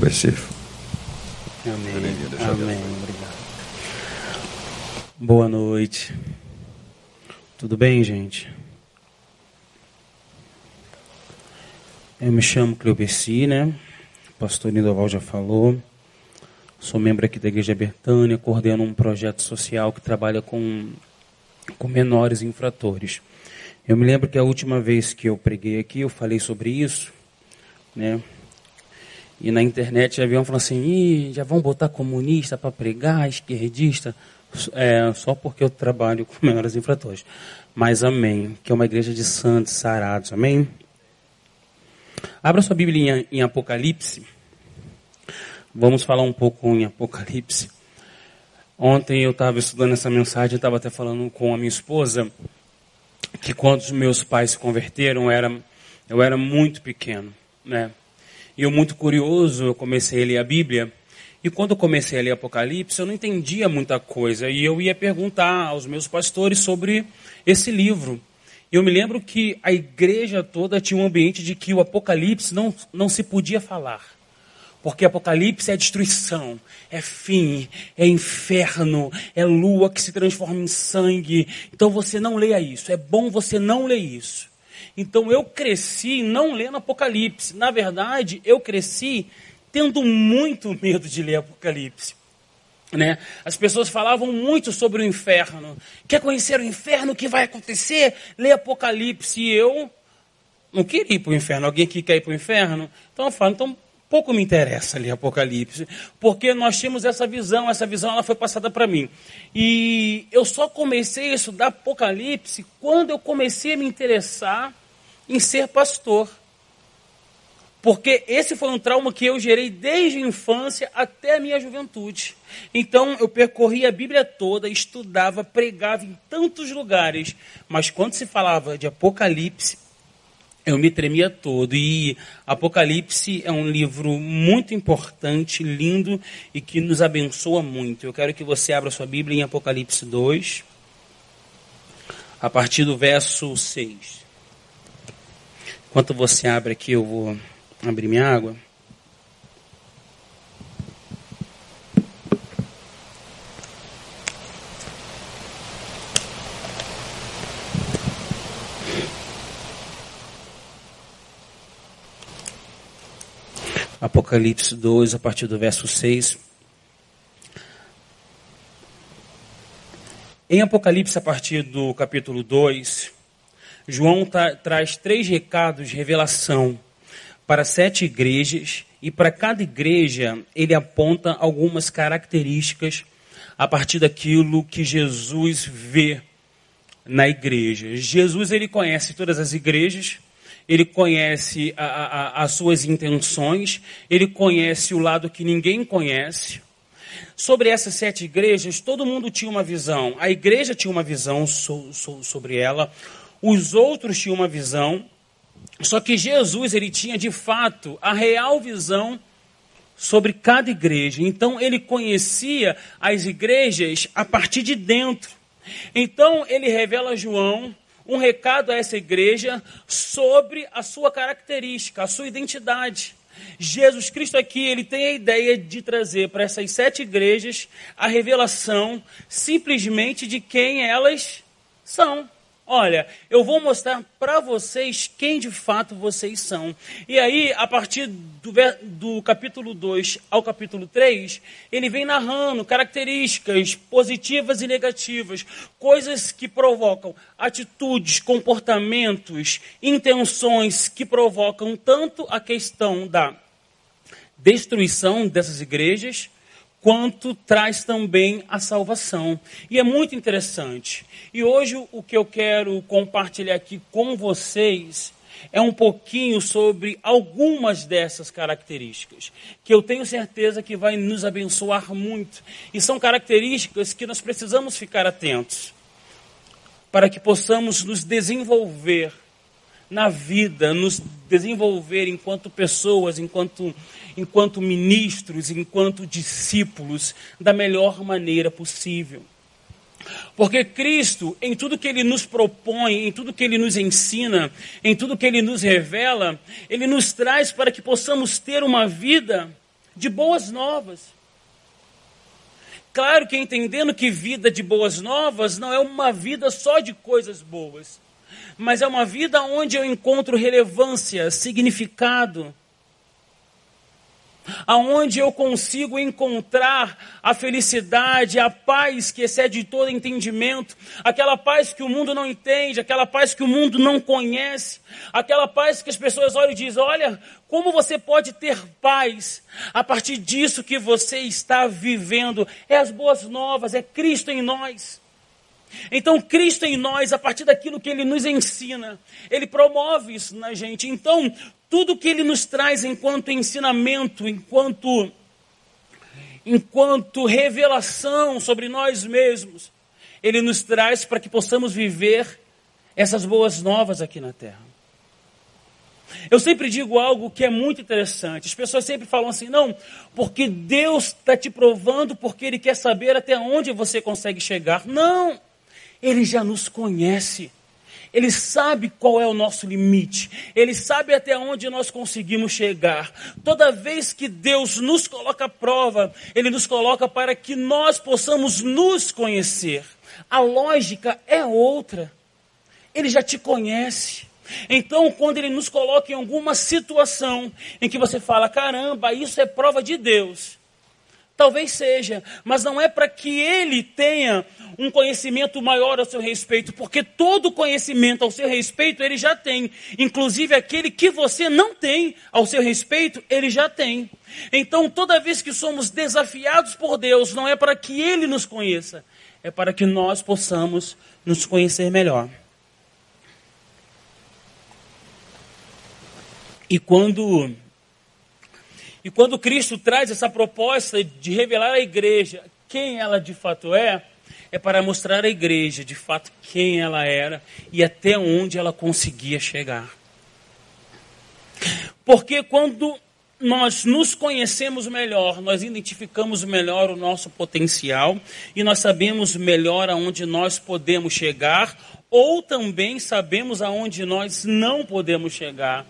Recife. Amém. Amém. Obrigado. Boa noite. Tudo bem, gente? Eu me chamo Cleobeci, né? O pastor Lindoval já falou. Sou membro aqui da Igreja Bertânia, coordeno um projeto social que trabalha com, com menores infratores. Eu me lembro que a última vez que eu preguei aqui, eu falei sobre isso, né? E na internet já viam falando assim, já vão botar comunista para pregar, esquerdista, é, só porque eu trabalho com menores infratores. Mas amém, que é uma igreja de santos sarados, amém? Abra sua Bíblia em, em Apocalipse. Vamos falar um pouco em Apocalipse. Ontem eu estava estudando essa mensagem, estava até falando com a minha esposa, que quando os meus pais se converteram, eu era, eu era muito pequeno, né? E eu, muito curioso, eu comecei a ler a Bíblia. E quando eu comecei a ler Apocalipse, eu não entendia muita coisa. E eu ia perguntar aos meus pastores sobre esse livro. E eu me lembro que a igreja toda tinha um ambiente de que o Apocalipse não, não se podia falar. Porque Apocalipse é destruição, é fim, é inferno, é lua que se transforma em sangue. Então você não leia isso. É bom você não ler isso. Então eu cresci não lendo Apocalipse. Na verdade, eu cresci tendo muito medo de ler Apocalipse. Né? As pessoas falavam muito sobre o inferno. Quer conhecer o inferno? O que vai acontecer? Lê Apocalipse. E eu não queria ir para o inferno. Alguém que quer ir para o inferno? Então eu falo, então pouco me interessa ler Apocalipse, porque nós tínhamos essa visão, essa visão ela foi passada para mim. E eu só comecei a estudar Apocalipse quando eu comecei a me interessar em ser pastor. Porque esse foi um trauma que eu gerei desde a infância até a minha juventude. Então eu percorri a Bíblia toda, estudava, pregava em tantos lugares, mas quando se falava de Apocalipse, eu me tremia todo. E Apocalipse é um livro muito importante, lindo e que nos abençoa muito. Eu quero que você abra sua Bíblia em Apocalipse 2, a partir do verso 6. Enquanto você abre aqui, eu vou abrir minha água. Apocalipse 2, a partir do verso 6. Em Apocalipse, a partir do capítulo 2, João tra traz três recados de revelação para sete igrejas, e para cada igreja ele aponta algumas características a partir daquilo que Jesus vê na igreja. Jesus ele conhece todas as igrejas, ele conhece a, a, as suas intenções, ele conhece o lado que ninguém conhece. Sobre essas sete igrejas, todo mundo tinha uma visão. A igreja tinha uma visão so, so, sobre ela, os outros tinham uma visão, só que Jesus ele tinha de fato a real visão sobre cada igreja. Então ele conhecia as igrejas a partir de dentro. Então ele revela a João um recado a essa igreja sobre a sua característica, a sua identidade. Jesus Cristo aqui, ele tem a ideia de trazer para essas sete igrejas a revelação simplesmente de quem elas são. Olha, eu vou mostrar para vocês quem de fato vocês são. E aí, a partir do, do capítulo 2 ao capítulo 3, ele vem narrando características positivas e negativas, coisas que provocam atitudes, comportamentos, intenções que provocam tanto a questão da destruição dessas igrejas, quanto traz também a salvação. E é muito interessante. E hoje o que eu quero compartilhar aqui com vocês é um pouquinho sobre algumas dessas características, que eu tenho certeza que vai nos abençoar muito. E são características que nós precisamos ficar atentos, para que possamos nos desenvolver na vida, nos desenvolver enquanto pessoas, enquanto enquanto ministros, enquanto discípulos, da melhor maneira possível. Porque Cristo, em tudo que Ele nos propõe, em tudo que Ele nos ensina, em tudo que Ele nos revela, Ele nos traz para que possamos ter uma vida de boas novas. Claro que entendendo que vida de boas novas não é uma vida só de coisas boas, mas é uma vida onde eu encontro relevância, significado, aonde eu consigo encontrar a felicidade, a paz que excede todo entendimento, aquela paz que o mundo não entende, aquela paz que o mundo não conhece, aquela paz que as pessoas olham e dizem: Olha, como você pode ter paz a partir disso que você está vivendo? É as boas novas, é Cristo em nós. Então, Cristo em nós, a partir daquilo que Ele nos ensina, Ele promove isso na gente. Então, tudo que Ele nos traz enquanto ensinamento, enquanto, enquanto revelação sobre nós mesmos, Ele nos traz para que possamos viver essas boas novas aqui na terra. Eu sempre digo algo que é muito interessante. As pessoas sempre falam assim, não, porque Deus está te provando, porque Ele quer saber até onde você consegue chegar. Não! Ele já nos conhece. Ele sabe qual é o nosso limite. Ele sabe até onde nós conseguimos chegar. Toda vez que Deus nos coloca à prova, Ele nos coloca para que nós possamos nos conhecer. A lógica é outra. Ele já te conhece. Então, quando Ele nos coloca em alguma situação em que você fala: caramba, isso é prova de Deus. Talvez seja, mas não é para que ele tenha um conhecimento maior a seu respeito, porque todo conhecimento ao seu respeito ele já tem, inclusive aquele que você não tem ao seu respeito, ele já tem. Então, toda vez que somos desafiados por Deus, não é para que ele nos conheça, é para que nós possamos nos conhecer melhor. E quando e quando Cristo traz essa proposta de revelar à igreja quem ela de fato é, é para mostrar à igreja de fato quem ela era e até onde ela conseguia chegar. Porque quando nós nos conhecemos melhor, nós identificamos melhor o nosso potencial e nós sabemos melhor aonde nós podemos chegar, ou também sabemos aonde nós não podemos chegar.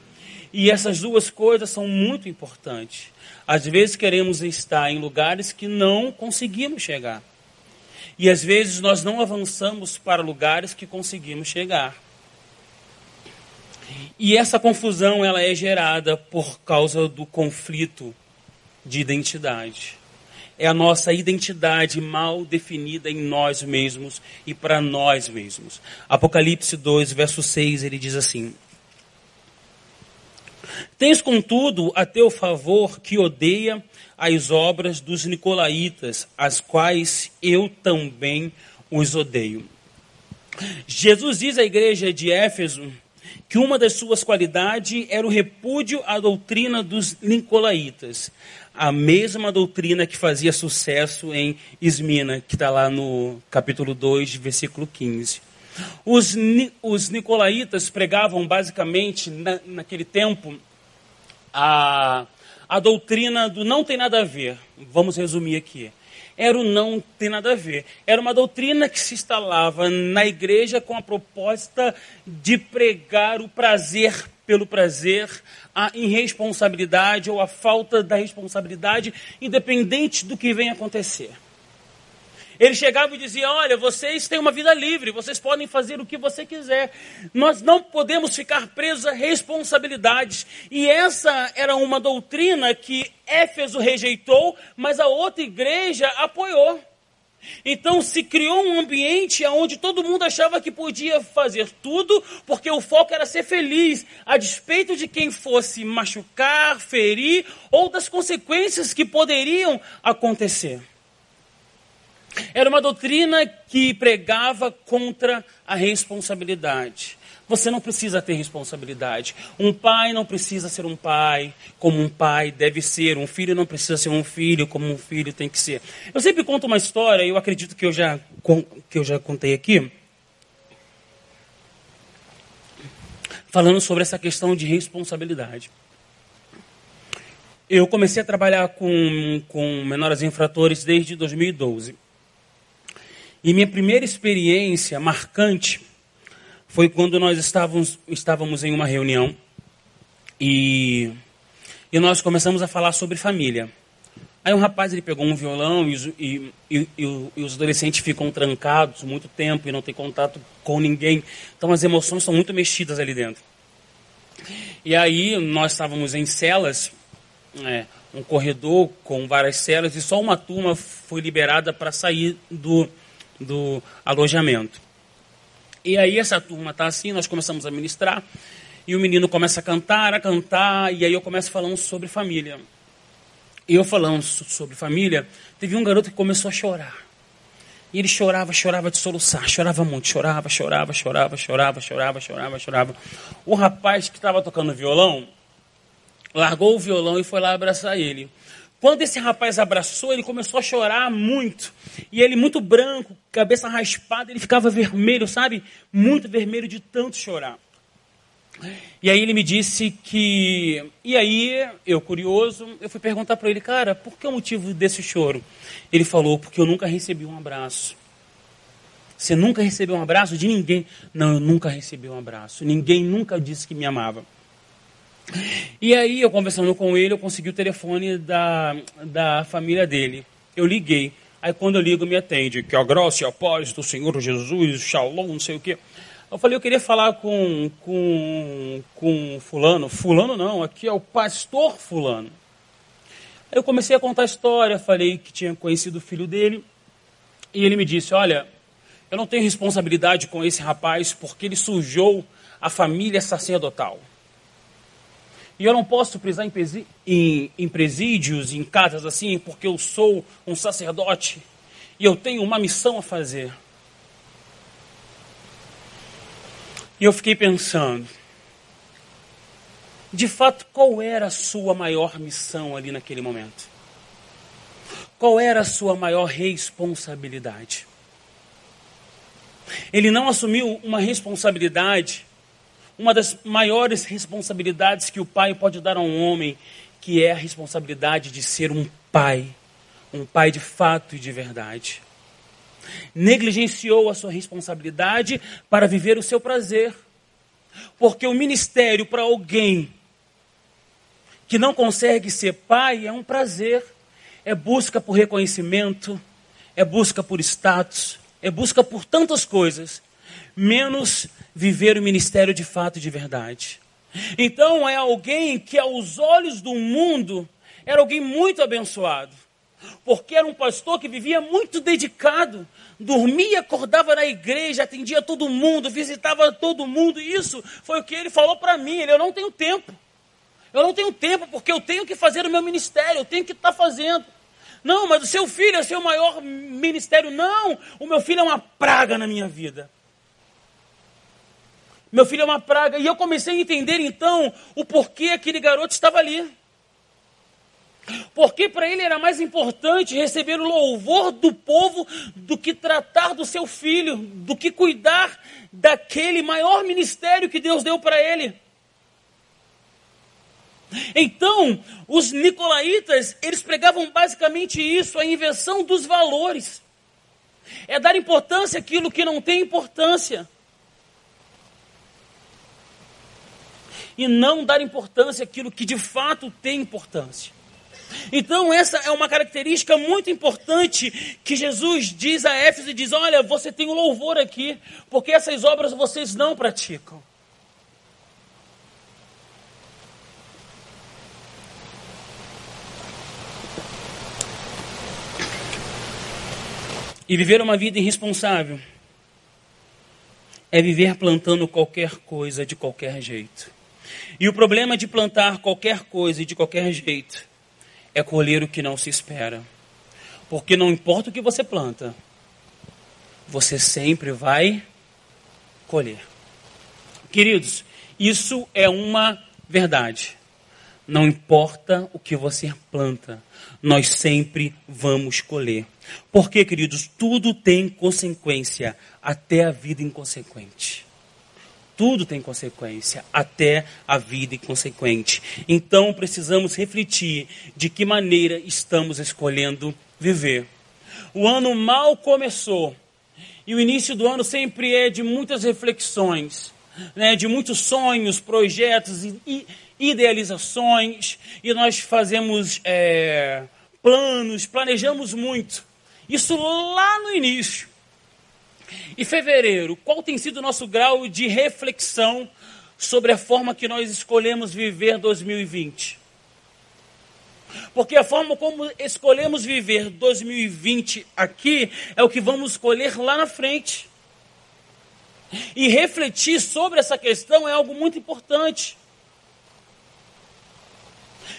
E essas duas coisas são muito importantes. Às vezes queremos estar em lugares que não conseguimos chegar. E às vezes nós não avançamos para lugares que conseguimos chegar. E essa confusão ela é gerada por causa do conflito de identidade. É a nossa identidade mal definida em nós mesmos e para nós mesmos. Apocalipse 2, verso 6, ele diz assim: Tens, contudo, a teu favor que odeia as obras dos nicolaítas, as quais eu também os odeio. Jesus diz à igreja de Éfeso que uma das suas qualidades era o repúdio à doutrina dos nicolaítas, a mesma doutrina que fazia sucesso em Ismina, que está lá no capítulo 2, versículo 15. Os, os nicolaítas pregavam basicamente, na, naquele tempo, a, a doutrina do não tem nada a ver. Vamos resumir aqui. Era o não tem nada a ver. Era uma doutrina que se instalava na igreja com a proposta de pregar o prazer pelo prazer, a irresponsabilidade ou a falta da responsabilidade, independente do que venha acontecer. Ele chegava e dizia: Olha, vocês têm uma vida livre, vocês podem fazer o que você quiser. Nós não podemos ficar presos a responsabilidades. E essa era uma doutrina que Éfeso rejeitou, mas a outra igreja apoiou. Então se criou um ambiente onde todo mundo achava que podia fazer tudo, porque o foco era ser feliz, a despeito de quem fosse machucar, ferir ou das consequências que poderiam acontecer. Era uma doutrina que pregava contra a responsabilidade. Você não precisa ter responsabilidade. Um pai não precisa ser um pai como um pai deve ser. Um filho não precisa ser um filho como um filho tem que ser. Eu sempre conto uma história, eu acredito que eu já, que eu já contei aqui, falando sobre essa questão de responsabilidade. Eu comecei a trabalhar com, com menores infratores desde 2012. E minha primeira experiência marcante foi quando nós estávamos, estávamos em uma reunião e, e nós começamos a falar sobre família. Aí um rapaz ele pegou um violão e, e, e, e, os adolescentes ficam trancados muito tempo e não tem contato com ninguém. Então as emoções são muito mexidas ali dentro. E aí nós estávamos em celas, é, um corredor com várias celas, e só uma turma foi liberada para sair do, do alojamento. E aí essa turma está assim, nós começamos a ministrar, e o menino começa a cantar, a cantar, e aí eu começo falando sobre família. E eu falando sobre família, teve um garoto que começou a chorar. E ele chorava, chorava de soluçar, chorava muito, chorava, chorava, chorava, chorava, chorava, chorava, chorava. O rapaz que estava tocando violão largou o violão e foi lá abraçar ele. Quando esse rapaz abraçou, ele começou a chorar muito. E ele, muito branco, cabeça raspada, ele ficava vermelho, sabe? Muito vermelho de tanto chorar. E aí ele me disse que. E aí, eu curioso, eu fui perguntar para ele, cara, por que o motivo desse choro? Ele falou, porque eu nunca recebi um abraço. Você nunca recebeu um abraço de ninguém? Não, eu nunca recebi um abraço. Ninguém nunca disse que me amava. E aí, eu conversando com ele, eu consegui o telefone da, da família dele. Eu liguei. Aí quando eu ligo, me atende. Que a graça e a paz do Senhor Jesus, shalom, não sei o quê. Eu falei, eu queria falar com, com, com fulano. Fulano não, aqui é o pastor fulano. Aí eu comecei a contar a história, falei que tinha conhecido o filho dele. E ele me disse, olha, eu não tenho responsabilidade com esse rapaz porque ele sujou a família sacerdotal. E eu não posso prisar em, em, em presídios, em casas assim, porque eu sou um sacerdote e eu tenho uma missão a fazer. E eu fiquei pensando, de fato, qual era a sua maior missão ali naquele momento? Qual era a sua maior responsabilidade? Ele não assumiu uma responsabilidade, uma das maiores responsabilidades que o pai pode dar a um homem, que é a responsabilidade de ser um pai, um pai de fato e de verdade. Negligenciou a sua responsabilidade para viver o seu prazer. Porque o ministério para alguém que não consegue ser pai é um prazer, é busca por reconhecimento, é busca por status, é busca por tantas coisas, menos viver o ministério de fato e de verdade. Então é alguém que aos olhos do mundo era alguém muito abençoado porque era um pastor que vivia muito dedicado, dormia, acordava na igreja, atendia todo mundo, visitava todo mundo. Isso foi o que ele falou para mim. Ele, eu não tenho tempo. Eu não tenho tempo porque eu tenho que fazer o meu ministério, eu tenho que estar tá fazendo. Não, mas o seu filho é o seu maior ministério. Não, o meu filho é uma praga na minha vida. Meu filho é uma praga. E eu comecei a entender então o porquê aquele garoto estava ali. Porque para ele era mais importante receber o louvor do povo do que tratar do seu filho, do que cuidar daquele maior ministério que Deus deu para ele. Então, os nicolaítas, eles pregavam basicamente isso, a inversão dos valores. É dar importância àquilo que não tem importância. E não dar importância àquilo que de fato tem importância. Então, essa é uma característica muito importante que Jesus diz a Éfeso e diz: Olha, você tem um louvor aqui, porque essas obras vocês não praticam. E viver uma vida irresponsável é viver plantando qualquer coisa de qualquer jeito. E o problema de plantar qualquer coisa de qualquer jeito é colher o que não se espera. Porque não importa o que você planta, você sempre vai colher. Queridos, isso é uma verdade. Não importa o que você planta, nós sempre vamos colher. Porque, queridos, tudo tem consequência, até a vida inconsequente. Tudo tem consequência, até a vida inconsequente. Então precisamos refletir de que maneira estamos escolhendo viver. O ano mal começou e o início do ano sempre é de muitas reflexões, né, de muitos sonhos, projetos e idealizações, e nós fazemos é, planos, planejamos muito. Isso lá no início. E fevereiro, qual tem sido o nosso grau de reflexão sobre a forma que nós escolhemos viver 2020? Porque a forma como escolhemos viver 2020 aqui é o que vamos escolher lá na frente. E refletir sobre essa questão é algo muito importante.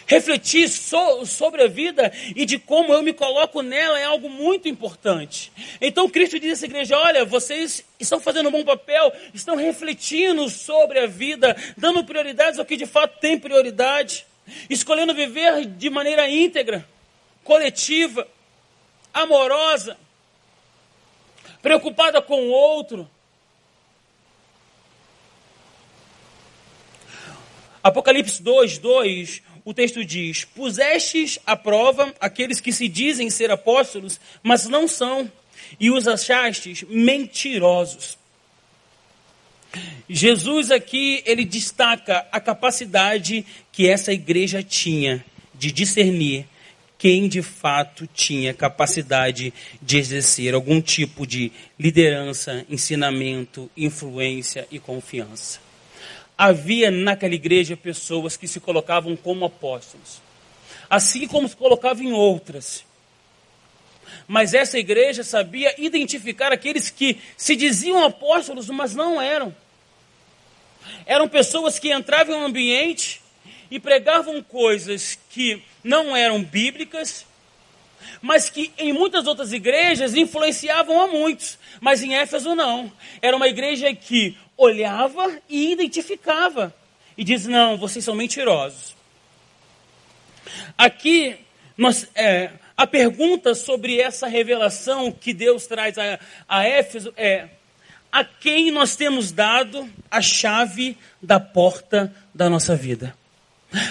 Refletir so, sobre a vida e de como eu me coloco nela é algo muito importante. Então Cristo diz essa igreja: olha, vocês estão fazendo um bom papel, estão refletindo sobre a vida, dando prioridades ao que de fato tem prioridade, escolhendo viver de maneira íntegra, coletiva, amorosa, preocupada com o outro. Apocalipse 2, 2 o texto diz: Pusestes à prova aqueles que se dizem ser apóstolos, mas não são, e os achastes mentirosos. Jesus aqui, ele destaca a capacidade que essa igreja tinha de discernir quem de fato tinha capacidade de exercer algum tipo de liderança, ensinamento, influência e confiança havia naquela igreja pessoas que se colocavam como apóstolos, assim como se colocavam em outras. Mas essa igreja sabia identificar aqueles que se diziam apóstolos, mas não eram. Eram pessoas que entravam um ambiente e pregavam coisas que não eram bíblicas, mas que em muitas outras igrejas influenciavam a muitos, mas em Éfeso não. Era uma igreja que olhava e identificava. E diz: não, vocês são mentirosos. Aqui, nós, é, a pergunta sobre essa revelação que Deus traz a, a Éfeso é: a quem nós temos dado a chave da porta da nossa vida?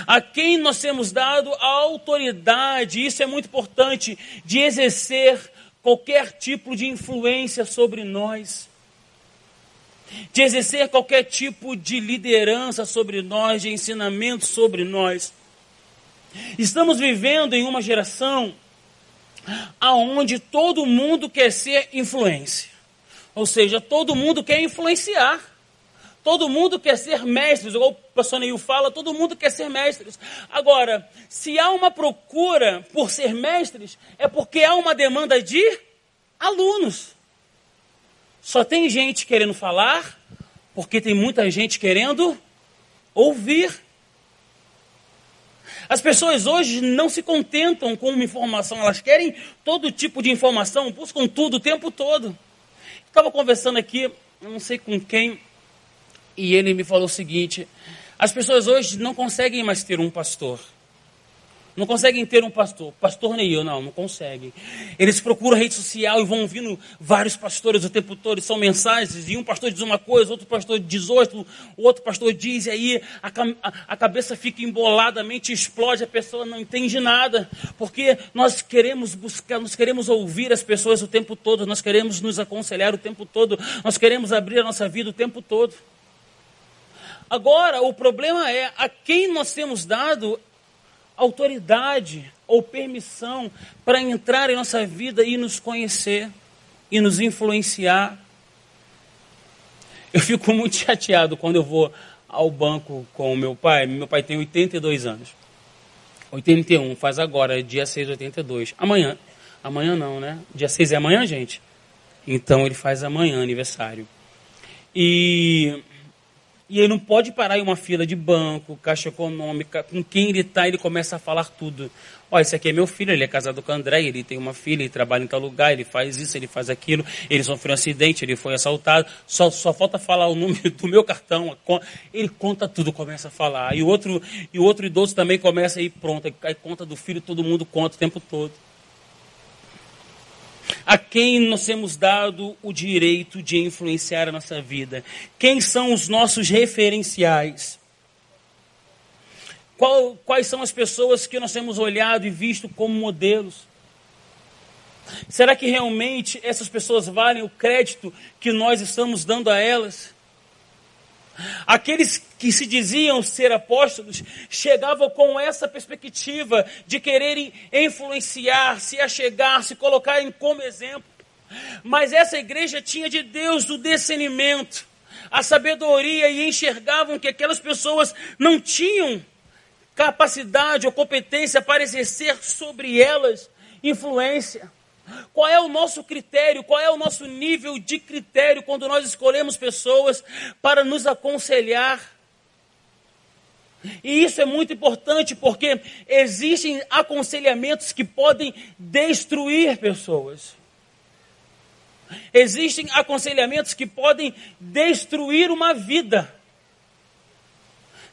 A quem nós temos dado a autoridade, isso é muito importante, de exercer qualquer tipo de influência sobre nós de exercer qualquer tipo de liderança sobre nós, de ensinamento sobre nós. Estamos vivendo em uma geração aonde todo mundo quer ser influência. Ou seja, todo mundo quer influenciar. Todo mundo quer ser mestres, igual o pastor Neil fala, todo mundo quer ser mestres. Agora, se há uma procura por ser mestres, é porque há uma demanda de alunos. Só tem gente querendo falar, porque tem muita gente querendo ouvir. As pessoas hoje não se contentam com uma informação, elas querem todo tipo de informação, buscam tudo o tempo todo. Estava conversando aqui, não sei com quem, e ele me falou o seguinte: as pessoas hoje não conseguem mais ter um pastor. Não conseguem ter um pastor. Pastor nem eu, não, não conseguem. Eles procuram rede social e vão ouvindo vários pastores o tempo todo. São mensagens, e um pastor diz uma coisa, outro pastor diz outra, o outro pastor diz, e aí a, a, a cabeça fica embolada, a mente explode, a pessoa não entende nada. Porque nós queremos buscar, nós queremos ouvir as pessoas o tempo todo, nós queremos nos aconselhar o tempo todo, nós queremos abrir a nossa vida o tempo todo. Agora, o problema é a quem nós temos dado autoridade ou permissão para entrar em nossa vida e nos conhecer e nos influenciar. Eu fico muito chateado quando eu vou ao banco com o meu pai. Meu pai tem 82 anos. 81, faz agora, dia 6 de 82. Amanhã. Amanhã não, né? Dia 6 é amanhã, gente? Então ele faz amanhã aniversário. E e ele não pode parar em uma fila de banco, caixa econômica, com quem ele está, ele começa a falar tudo. Olha, esse aqui é meu filho, ele é casado com o André, ele tem uma filha, ele trabalha em tal lugar, ele faz isso, ele faz aquilo, ele sofreu um acidente, ele foi assaltado, só, só falta falar o número do meu cartão. Ele conta tudo, começa a falar. E o outro, e outro idoso também começa a ir pronto, aí conta do filho, todo mundo conta o tempo todo a quem nós temos dado o direito de influenciar a nossa vida? Quem são os nossos referenciais? Qual, quais são as pessoas que nós temos olhado e visto como modelos? Será que realmente essas pessoas valem o crédito que nós estamos dando a elas? Aqueles que se diziam ser apóstolos chegavam com essa perspectiva de quererem influenciar, se achegar, se colocarem como exemplo. Mas essa igreja tinha de Deus o discernimento, a sabedoria e enxergavam que aquelas pessoas não tinham capacidade ou competência para exercer sobre elas influência. Qual é o nosso critério? Qual é o nosso nível de critério quando nós escolhemos pessoas para nos aconselhar? E isso é muito importante porque existem aconselhamentos que podem destruir pessoas. Existem aconselhamentos que podem destruir uma vida.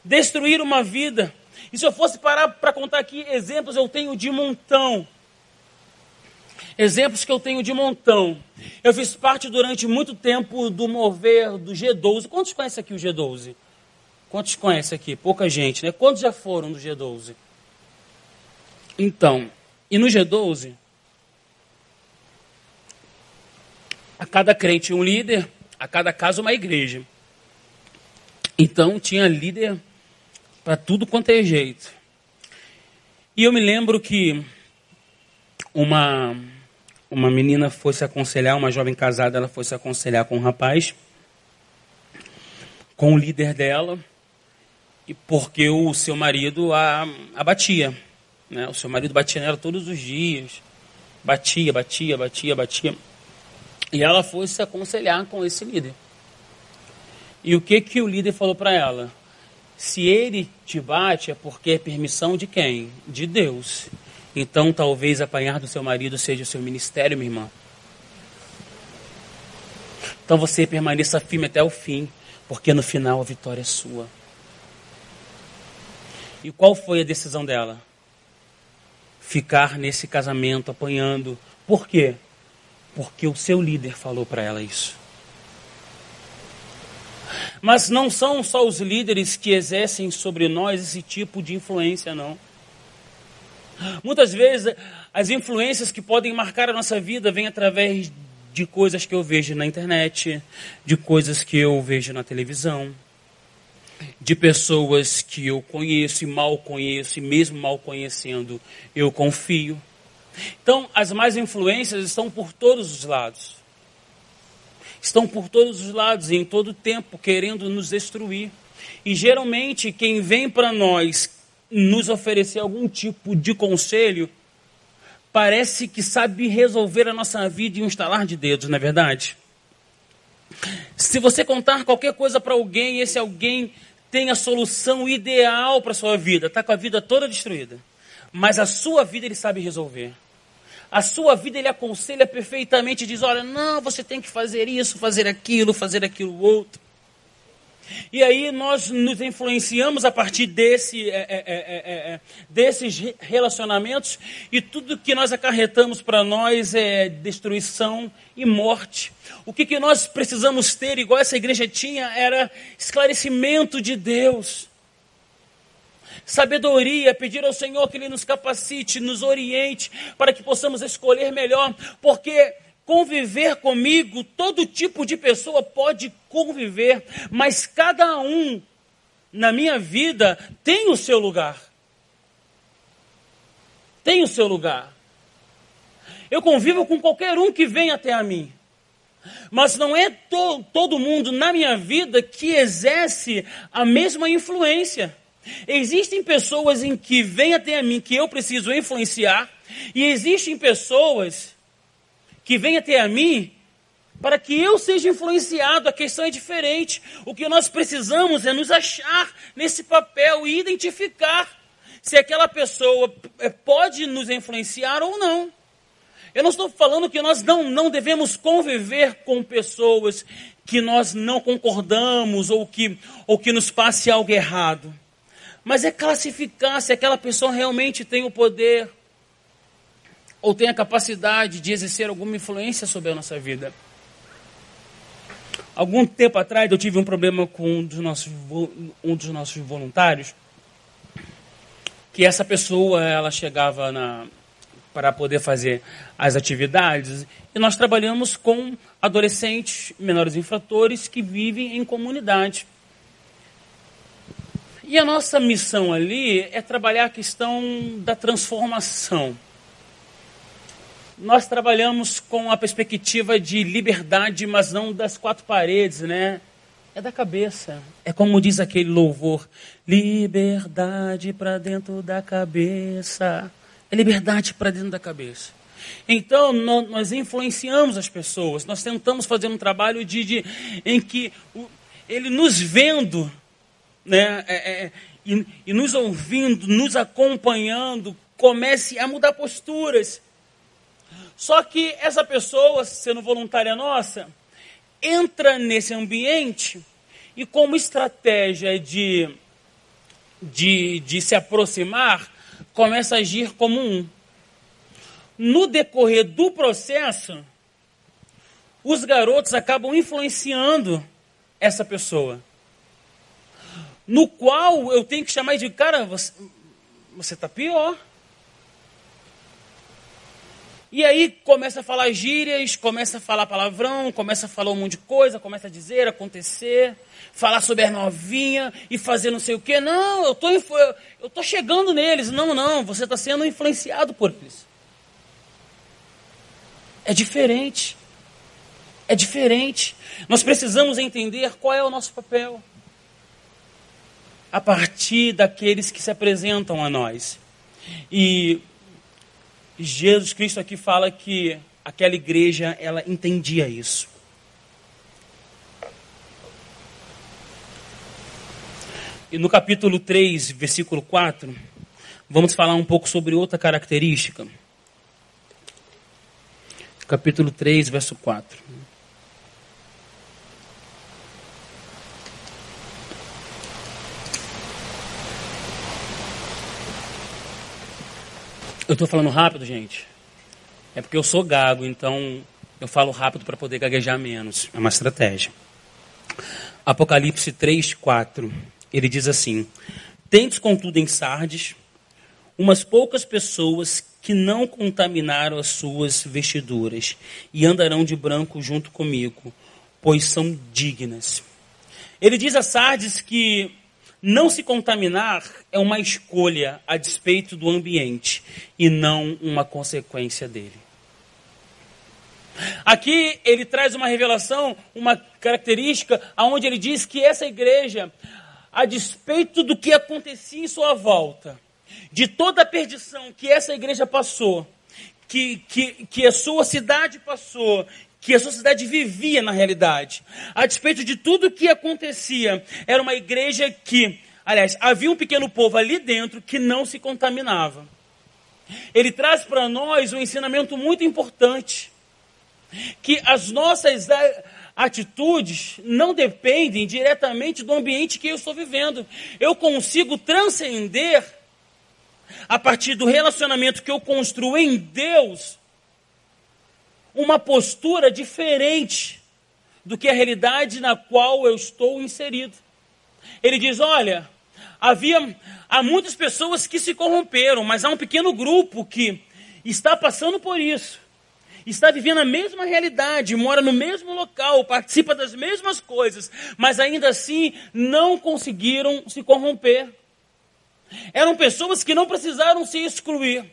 Destruir uma vida. E se eu fosse parar para contar aqui exemplos, eu tenho de montão. Exemplos que eu tenho de montão. Eu fiz parte durante muito tempo do mover do G12. Quantos conhecem aqui o G12? Quantos conhecem aqui? Pouca gente, né? Quantos já foram do G12? Então, e no G12, a cada crente um líder, a cada casa uma igreja. Então tinha líder para tudo quanto é jeito. E eu me lembro que uma uma menina foi se aconselhar, uma jovem casada, ela foi se aconselhar com um rapaz, com o líder dela, e porque o seu marido a, a batia. Né? O seu marido batia nela todos os dias. Batia, batia, batia, batia. E ela foi se aconselhar com esse líder. E o que, que o líder falou para ela? Se ele te bate é porque é permissão de quem? De Deus. Então talvez apanhar do seu marido seja o seu ministério, minha irmã. Então você permaneça firme até o fim, porque no final a vitória é sua. E qual foi a decisão dela? Ficar nesse casamento apanhando. Por quê? Porque o seu líder falou para ela isso. Mas não são só os líderes que exercem sobre nós esse tipo de influência, não. Muitas vezes as influências que podem marcar a nossa vida vêm através de coisas que eu vejo na internet, de coisas que eu vejo na televisão, de pessoas que eu conheço e mal conheço, e mesmo mal conhecendo, eu confio. Então, as más influências estão por todos os lados. Estão por todos os lados e em todo o tempo querendo nos destruir. E geralmente quem vem para nós nos oferecer algum tipo de conselho, parece que sabe resolver a nossa vida em um estalar de dedos, não é verdade? Se você contar qualquer coisa para alguém, esse alguém tem a solução ideal para a sua vida, está com a vida toda destruída. Mas a sua vida ele sabe resolver. A sua vida ele aconselha perfeitamente, diz: olha, não, você tem que fazer isso, fazer aquilo, fazer aquilo outro. E aí nós nos influenciamos a partir desse, é, é, é, desses relacionamentos e tudo que nós acarretamos para nós é destruição e morte. O que, que nós precisamos ter, igual essa igreja tinha, era esclarecimento de Deus. Sabedoria, pedir ao Senhor que Ele nos capacite, nos oriente, para que possamos escolher melhor, porque conviver comigo, todo tipo de pessoa pode conviver, mas cada um na minha vida tem o seu lugar. Tem o seu lugar. Eu convivo com qualquer um que vem até a mim. Mas não é to todo mundo na minha vida que exerce a mesma influência. Existem pessoas em que vêm até a mim que eu preciso influenciar, e existem pessoas que vem até a mim para que eu seja influenciado. A questão é diferente. O que nós precisamos é nos achar nesse papel e identificar se aquela pessoa é, pode nos influenciar ou não. Eu não estou falando que nós não, não devemos conviver com pessoas que nós não concordamos ou que, ou que nos passe algo errado. Mas é classificar se aquela pessoa realmente tem o poder ou tem a capacidade de exercer alguma influência sobre a nossa vida. Algum tempo atrás eu tive um problema com um dos nossos, um dos nossos voluntários, que essa pessoa ela chegava na, para poder fazer as atividades e nós trabalhamos com adolescentes menores infratores que vivem em comunidade. E a nossa missão ali é trabalhar a questão da transformação. Nós trabalhamos com a perspectiva de liberdade, mas não das quatro paredes, né? É da cabeça. É como diz aquele louvor: liberdade para dentro da cabeça. É liberdade para dentro da cabeça. Então, nós influenciamos as pessoas, nós tentamos fazer um trabalho de, de em que o, ele nos vendo, né, é, é, e, e nos ouvindo, nos acompanhando, comece a mudar posturas. Só que essa pessoa, sendo voluntária nossa, entra nesse ambiente e, como estratégia de, de, de se aproximar, começa a agir como um. No decorrer do processo, os garotos acabam influenciando essa pessoa. No qual eu tenho que chamar de cara, você, você tá pior. E aí começa a falar gírias, começa a falar palavrão, começa a falar um monte de coisa, começa a dizer, acontecer, falar sobre a novinha e fazer não sei o quê. Não, eu tô, eu tô chegando neles. Não, não, você está sendo influenciado por eles. É diferente. É diferente. Nós precisamos entender qual é o nosso papel a partir daqueles que se apresentam a nós. E Jesus Cristo aqui fala que aquela igreja, ela entendia isso. E no capítulo 3, versículo 4, vamos falar um pouco sobre outra característica. Capítulo 3, verso 4. Eu estou falando rápido, gente. É porque eu sou gago, então eu falo rápido para poder gaguejar menos. É uma estratégia. Apocalipse 3, 4. Ele diz assim: Tendes, contudo, em Sardes umas poucas pessoas que não contaminaram as suas vestiduras e andarão de branco junto comigo, pois são dignas. Ele diz a Sardes que não se contaminar é uma escolha a despeito do ambiente e não uma consequência dele. Aqui ele traz uma revelação, uma característica, aonde ele diz que essa igreja, a despeito do que acontecia em sua volta, de toda a perdição que essa igreja passou, que, que, que a sua cidade passou, que a sociedade vivia na realidade. A despeito de tudo que acontecia, era uma igreja que, aliás, havia um pequeno povo ali dentro que não se contaminava. Ele traz para nós um ensinamento muito importante, que as nossas atitudes não dependem diretamente do ambiente que eu estou vivendo. Eu consigo transcender a partir do relacionamento que eu construo em Deus uma postura diferente do que a realidade na qual eu estou inserido. Ele diz: olha, havia há muitas pessoas que se corromperam, mas há um pequeno grupo que está passando por isso. Está vivendo a mesma realidade, mora no mesmo local, participa das mesmas coisas, mas ainda assim não conseguiram se corromper. Eram pessoas que não precisaram se excluir.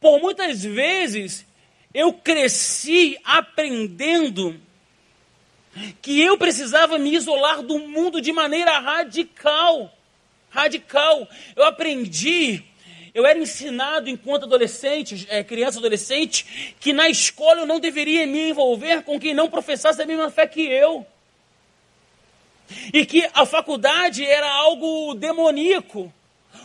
Por muitas vezes eu cresci aprendendo que eu precisava me isolar do mundo de maneira radical. Radical. Eu aprendi, eu era ensinado enquanto adolescente, é, criança adolescente, que na escola eu não deveria me envolver com quem não professasse a mesma fé que eu. E que a faculdade era algo demoníaco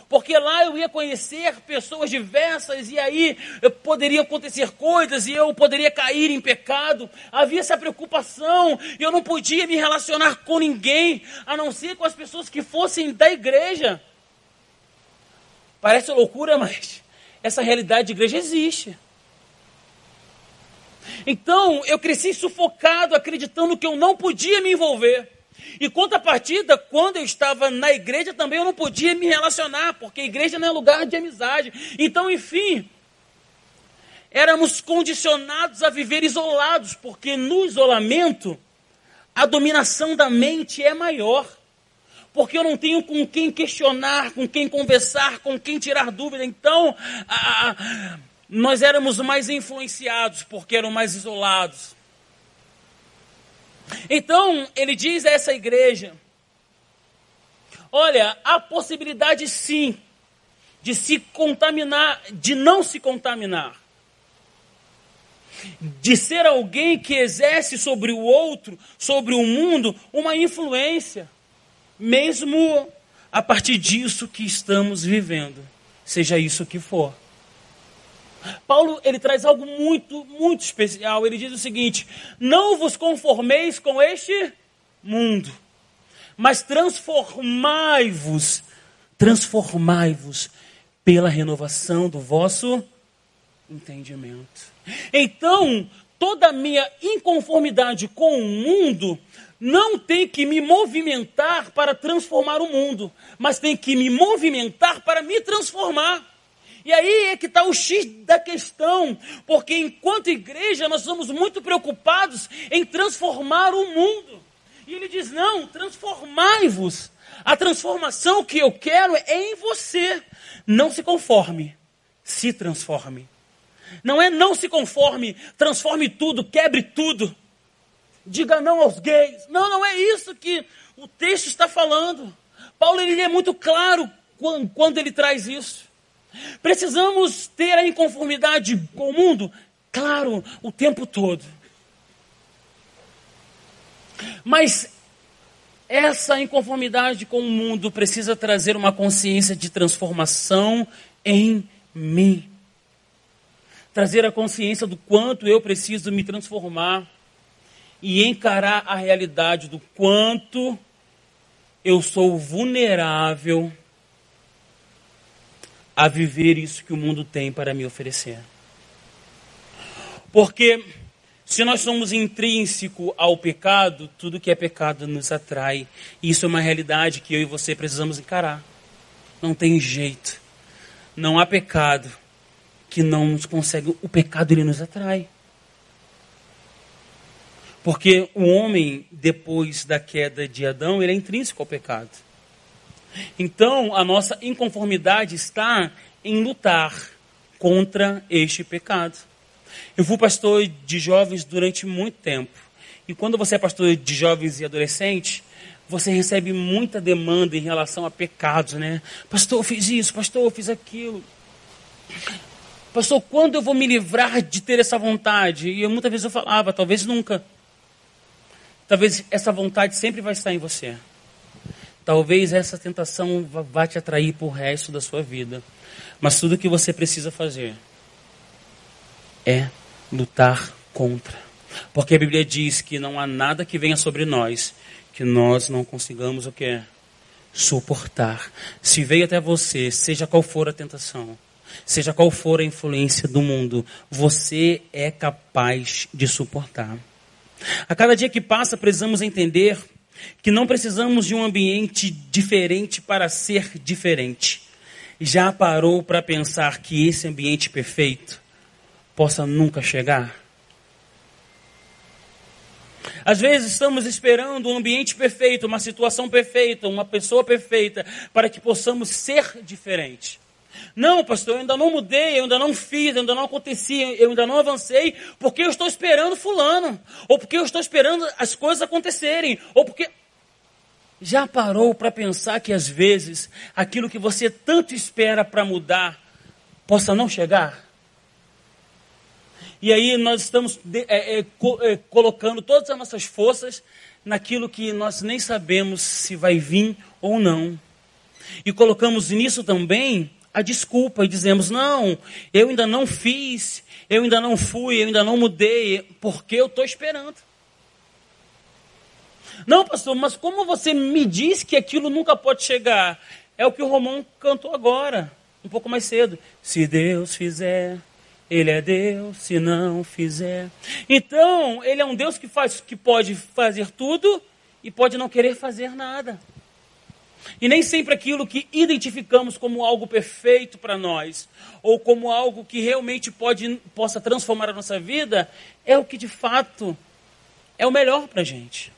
porque lá eu ia conhecer pessoas diversas e aí poderia acontecer coisas e eu poderia cair em pecado. Havia essa preocupação e eu não podia me relacionar com ninguém, a não ser com as pessoas que fossem da igreja. Parece loucura, mas essa realidade de igreja existe. Então eu cresci sufocado, acreditando que eu não podia me envolver. E contrapartida, quando eu estava na igreja também eu não podia me relacionar, porque a igreja não é lugar de amizade. Então, enfim, éramos condicionados a viver isolados, porque no isolamento a dominação da mente é maior. porque eu não tenho com quem questionar, com quem conversar, com quem tirar dúvida. Então, a, nós éramos mais influenciados, porque eram mais isolados. Então, ele diz a essa igreja: olha, há possibilidade sim de se contaminar, de não se contaminar de ser alguém que exerce sobre o outro, sobre o mundo, uma influência, mesmo a partir disso que estamos vivendo, seja isso que for. Paulo ele traz algo muito, muito especial. Ele diz o seguinte: Não vos conformeis com este mundo, mas transformai-vos, transformai-vos pela renovação do vosso entendimento. Então, toda a minha inconformidade com o mundo não tem que me movimentar para transformar o mundo, mas tem que me movimentar para me transformar. E aí é que está o X da questão, porque enquanto igreja nós somos muito preocupados em transformar o mundo. E ele diz: não, transformai-vos. A transformação que eu quero é em você. Não se conforme, se transforme. Não é não se conforme, transforme tudo, quebre tudo. Diga não aos gays. Não, não é isso que o texto está falando. Paulo ele é muito claro quando, quando ele traz isso. Precisamos ter a inconformidade com o mundo? Claro, o tempo todo. Mas essa inconformidade com o mundo precisa trazer uma consciência de transformação em mim trazer a consciência do quanto eu preciso me transformar e encarar a realidade do quanto eu sou vulnerável a viver isso que o mundo tem para me oferecer. Porque se nós somos intrínseco ao pecado, tudo que é pecado nos atrai. E isso é uma realidade que eu e você precisamos encarar. Não tem jeito. Não há pecado que não nos consegue, o pecado ele nos atrai. Porque o homem, depois da queda de Adão, ele é intrínseco ao pecado. Então, a nossa inconformidade está em lutar contra este pecado. Eu fui pastor de jovens durante muito tempo. E quando você é pastor de jovens e adolescentes, você recebe muita demanda em relação a pecados, né? Pastor, eu fiz isso, pastor, eu fiz aquilo. Pastor, quando eu vou me livrar de ter essa vontade? E eu, muitas vezes eu falava, talvez nunca. Talvez essa vontade sempre vai estar em você. Talvez essa tentação vá te atrair para o resto da sua vida. Mas tudo que você precisa fazer é lutar contra. Porque a Bíblia diz que não há nada que venha sobre nós que nós não consigamos o que suportar. Se veio até você, seja qual for a tentação, seja qual for a influência do mundo, você é capaz de suportar. A cada dia que passa, precisamos entender que não precisamos de um ambiente diferente para ser diferente. Já parou para pensar que esse ambiente perfeito possa nunca chegar? Às vezes estamos esperando um ambiente perfeito, uma situação perfeita, uma pessoa perfeita, para que possamos ser diferentes. Não, pastor, eu ainda não mudei, eu ainda não fiz, eu ainda não aconteci, eu ainda não avancei, porque eu estou esperando fulano, ou porque eu estou esperando as coisas acontecerem, ou porque já parou para pensar que às vezes aquilo que você tanto espera para mudar possa não chegar? E aí nós estamos é, é, é, colocando todas as nossas forças naquilo que nós nem sabemos se vai vir ou não. E colocamos nisso também a desculpa e dizemos: não, eu ainda não fiz, eu ainda não fui, eu ainda não mudei, porque eu estou esperando. Não, pastor, mas como você me diz que aquilo nunca pode chegar? É o que o Romão cantou agora, um pouco mais cedo. Se Deus fizer, Ele é Deus, se não fizer. Então, Ele é um Deus que, faz, que pode fazer tudo e pode não querer fazer nada. E nem sempre aquilo que identificamos como algo perfeito para nós, ou como algo que realmente pode, possa transformar a nossa vida, é o que de fato é o melhor para a gente.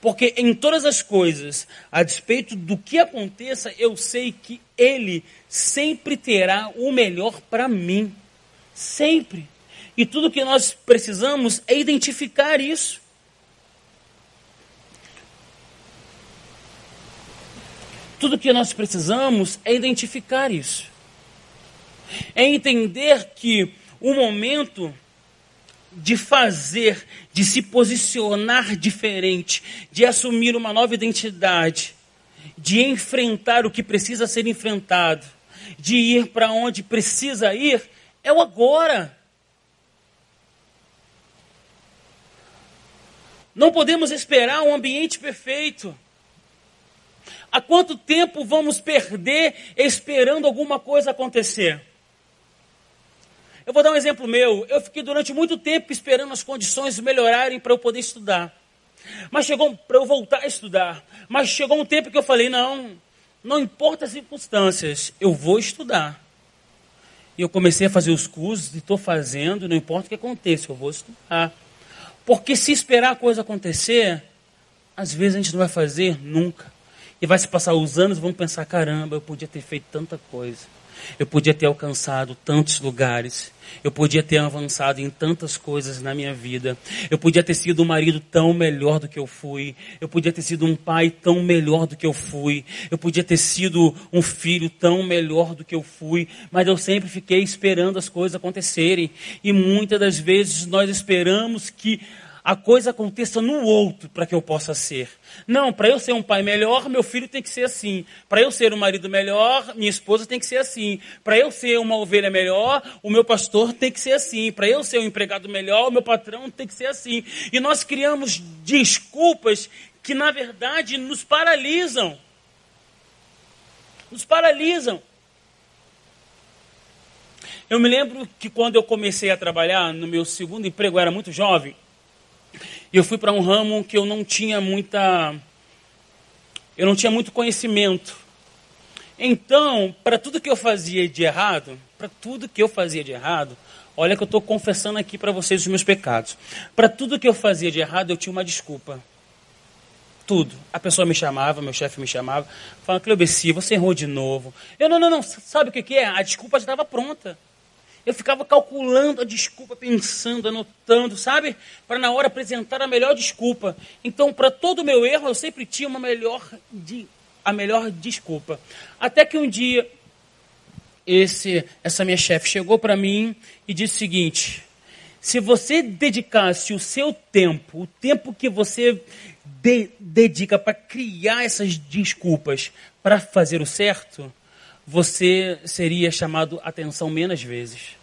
Porque em todas as coisas, a despeito do que aconteça, eu sei que Ele sempre terá o melhor para mim. Sempre. E tudo que nós precisamos é identificar isso. Tudo que nós precisamos é identificar isso. É entender que o momento de fazer, de se posicionar diferente, de assumir uma nova identidade, de enfrentar o que precisa ser enfrentado, de ir para onde precisa ir, é o agora. Não podemos esperar um ambiente perfeito. Há quanto tempo vamos perder esperando alguma coisa acontecer? Eu vou dar um exemplo meu. Eu fiquei durante muito tempo esperando as condições melhorarem para eu poder estudar. Mas chegou para eu voltar a estudar. Mas chegou um tempo que eu falei: não, não importa as circunstâncias, eu vou estudar. E eu comecei a fazer os cursos e estou fazendo, não importa o que aconteça, eu vou estudar. Porque se esperar a coisa acontecer, às vezes a gente não vai fazer nunca. E vai se passar os anos e vamos pensar: caramba, eu podia ter feito tanta coisa. Eu podia ter alcançado tantos lugares. Eu podia ter avançado em tantas coisas na minha vida. Eu podia ter sido um marido tão melhor do que eu fui. Eu podia ter sido um pai tão melhor do que eu fui. Eu podia ter sido um filho tão melhor do que eu fui. Mas eu sempre fiquei esperando as coisas acontecerem. E muitas das vezes nós esperamos que a coisa aconteça no outro para que eu possa ser. Não, para eu ser um pai melhor, meu filho tem que ser assim. Para eu ser um marido melhor, minha esposa tem que ser assim. Para eu ser uma ovelha melhor, o meu pastor tem que ser assim. Para eu ser um empregado melhor, o meu patrão tem que ser assim. E nós criamos desculpas que, na verdade, nos paralisam. Nos paralisam. Eu me lembro que quando eu comecei a trabalhar no meu segundo emprego, eu era muito jovem. E eu fui para um ramo que eu não tinha muita. Eu não tinha muito conhecimento. Então, para tudo que eu fazia de errado, para tudo que eu fazia de errado, olha que eu estou confessando aqui para vocês os meus pecados. Para tudo que eu fazia de errado, eu tinha uma desculpa. Tudo. A pessoa me chamava, meu chefe me chamava, falava, Cleobeci, você errou de novo. Eu, não, não, não, sabe o que, que é? A desculpa já estava pronta. Eu ficava calculando a desculpa, pensando, anotando, sabe? Para na hora apresentar a melhor desculpa. Então, para todo o meu erro, eu sempre tinha uma melhor, a melhor desculpa. Até que um dia, esse, essa minha chefe chegou para mim e disse o seguinte: se você dedicasse o seu tempo, o tempo que você de, dedica para criar essas desculpas para fazer o certo, você seria chamado atenção menos vezes.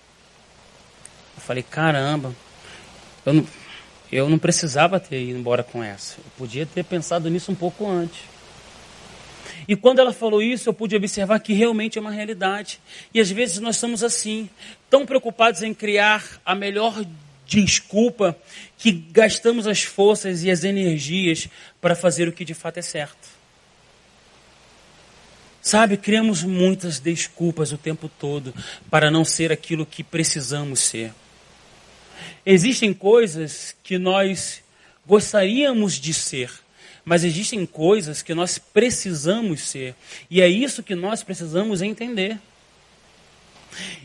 Falei, caramba, eu não, eu não precisava ter ido embora com essa. Eu podia ter pensado nisso um pouco antes. E quando ela falou isso, eu pude observar que realmente é uma realidade. E às vezes nós somos assim, tão preocupados em criar a melhor desculpa, que gastamos as forças e as energias para fazer o que de fato é certo. Sabe, criamos muitas desculpas o tempo todo para não ser aquilo que precisamos ser. Existem coisas que nós gostaríamos de ser, mas existem coisas que nós precisamos ser. E é isso que nós precisamos entender.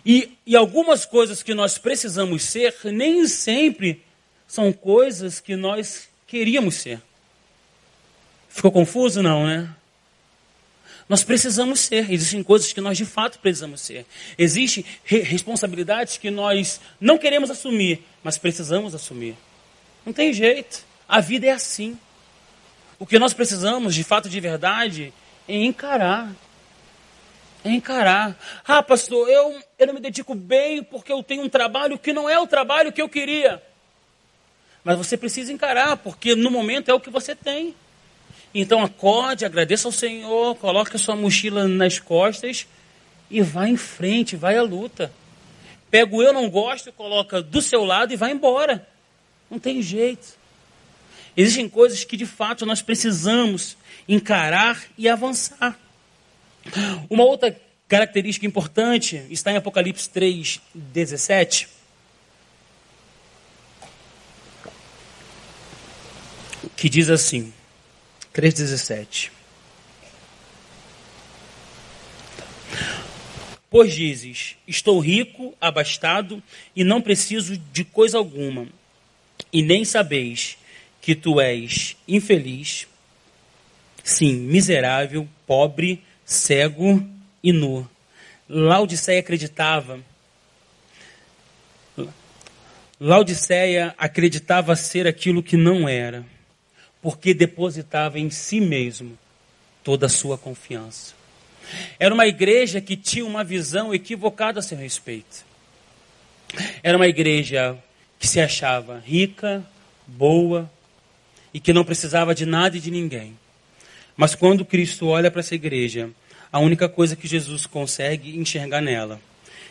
E, e algumas coisas que nós precisamos ser, nem sempre são coisas que nós queríamos ser. Ficou confuso? Não, né? Nós precisamos ser. Existem coisas que nós de fato precisamos ser. Existem re responsabilidades que nós não queremos assumir, mas precisamos assumir. Não tem jeito. A vida é assim. O que nós precisamos, de fato, de verdade, é encarar. É encarar. Ah, pastor, eu, eu não me dedico bem porque eu tenho um trabalho que não é o trabalho que eu queria. Mas você precisa encarar, porque no momento é o que você tem. Então acorde, agradeça ao Senhor, coloque a sua mochila nas costas e vá em frente, vai à luta. Pega o eu não gosto, coloca do seu lado e vai embora. Não tem jeito. Existem coisas que de fato nós precisamos encarar e avançar. Uma outra característica importante está em Apocalipse 3, 17. Que diz assim: 3,17. Pois dizes: Estou rico, abastado e não preciso de coisa alguma, e nem sabeis que tu és infeliz, sim, miserável, pobre, cego e nu. Laodiceia acreditava. Laodiceia acreditava ser aquilo que não era, porque depositava em si mesmo toda a sua confiança. Era uma igreja que tinha uma visão equivocada a seu respeito. Era uma igreja que se achava rica, boa e que não precisava de nada e de ninguém. Mas quando Cristo olha para essa igreja, a única coisa que Jesus consegue enxergar nela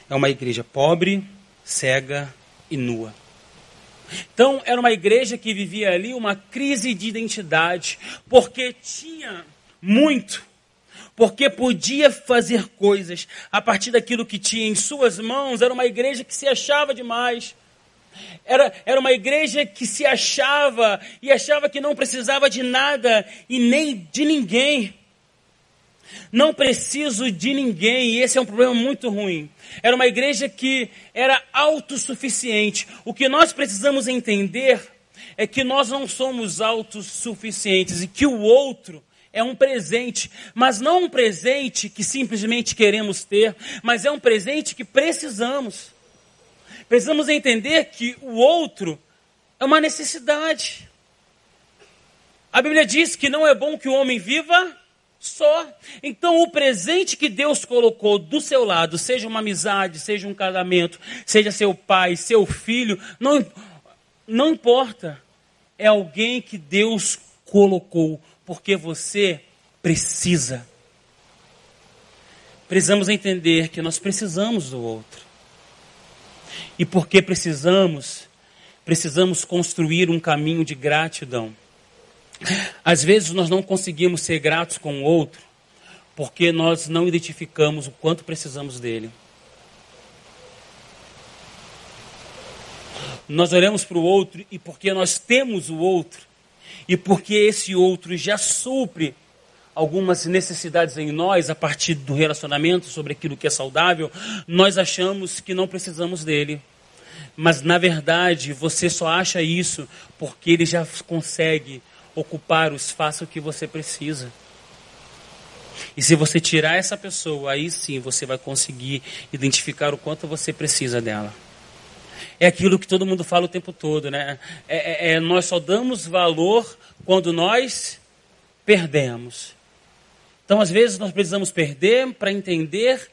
é uma igreja pobre, cega e nua. Então, era uma igreja que vivia ali uma crise de identidade, porque tinha muito, porque podia fazer coisas a partir daquilo que tinha em suas mãos. Era uma igreja que se achava demais. Era, era uma igreja que se achava e achava que não precisava de nada e nem de ninguém. Não preciso de ninguém, e esse é um problema muito ruim. Era uma igreja que era autossuficiente. O que nós precisamos entender é que nós não somos autossuficientes e que o outro é um presente, mas não um presente que simplesmente queremos ter, mas é um presente que precisamos. Precisamos entender que o outro é uma necessidade. A Bíblia diz que não é bom que o homem viva só. Então, o presente que Deus colocou do seu lado, seja uma amizade, seja um casamento, seja seu pai, seu filho, não, não importa. É alguém que Deus colocou, porque você precisa. Precisamos entender que nós precisamos do outro. E porque precisamos, precisamos construir um caminho de gratidão. Às vezes nós não conseguimos ser gratos com o outro porque nós não identificamos o quanto precisamos dele. Nós olhamos para o outro e porque nós temos o outro e porque esse outro já supre algumas necessidades em nós a partir do relacionamento sobre aquilo que é saudável, nós achamos que não precisamos dele. Mas na verdade, você só acha isso porque ele já consegue ocupar o espaço que você precisa. E se você tirar essa pessoa, aí sim você vai conseguir identificar o quanto você precisa dela. É aquilo que todo mundo fala o tempo todo, né? É, é, é nós só damos valor quando nós perdemos. Então, às vezes, nós precisamos perder para entender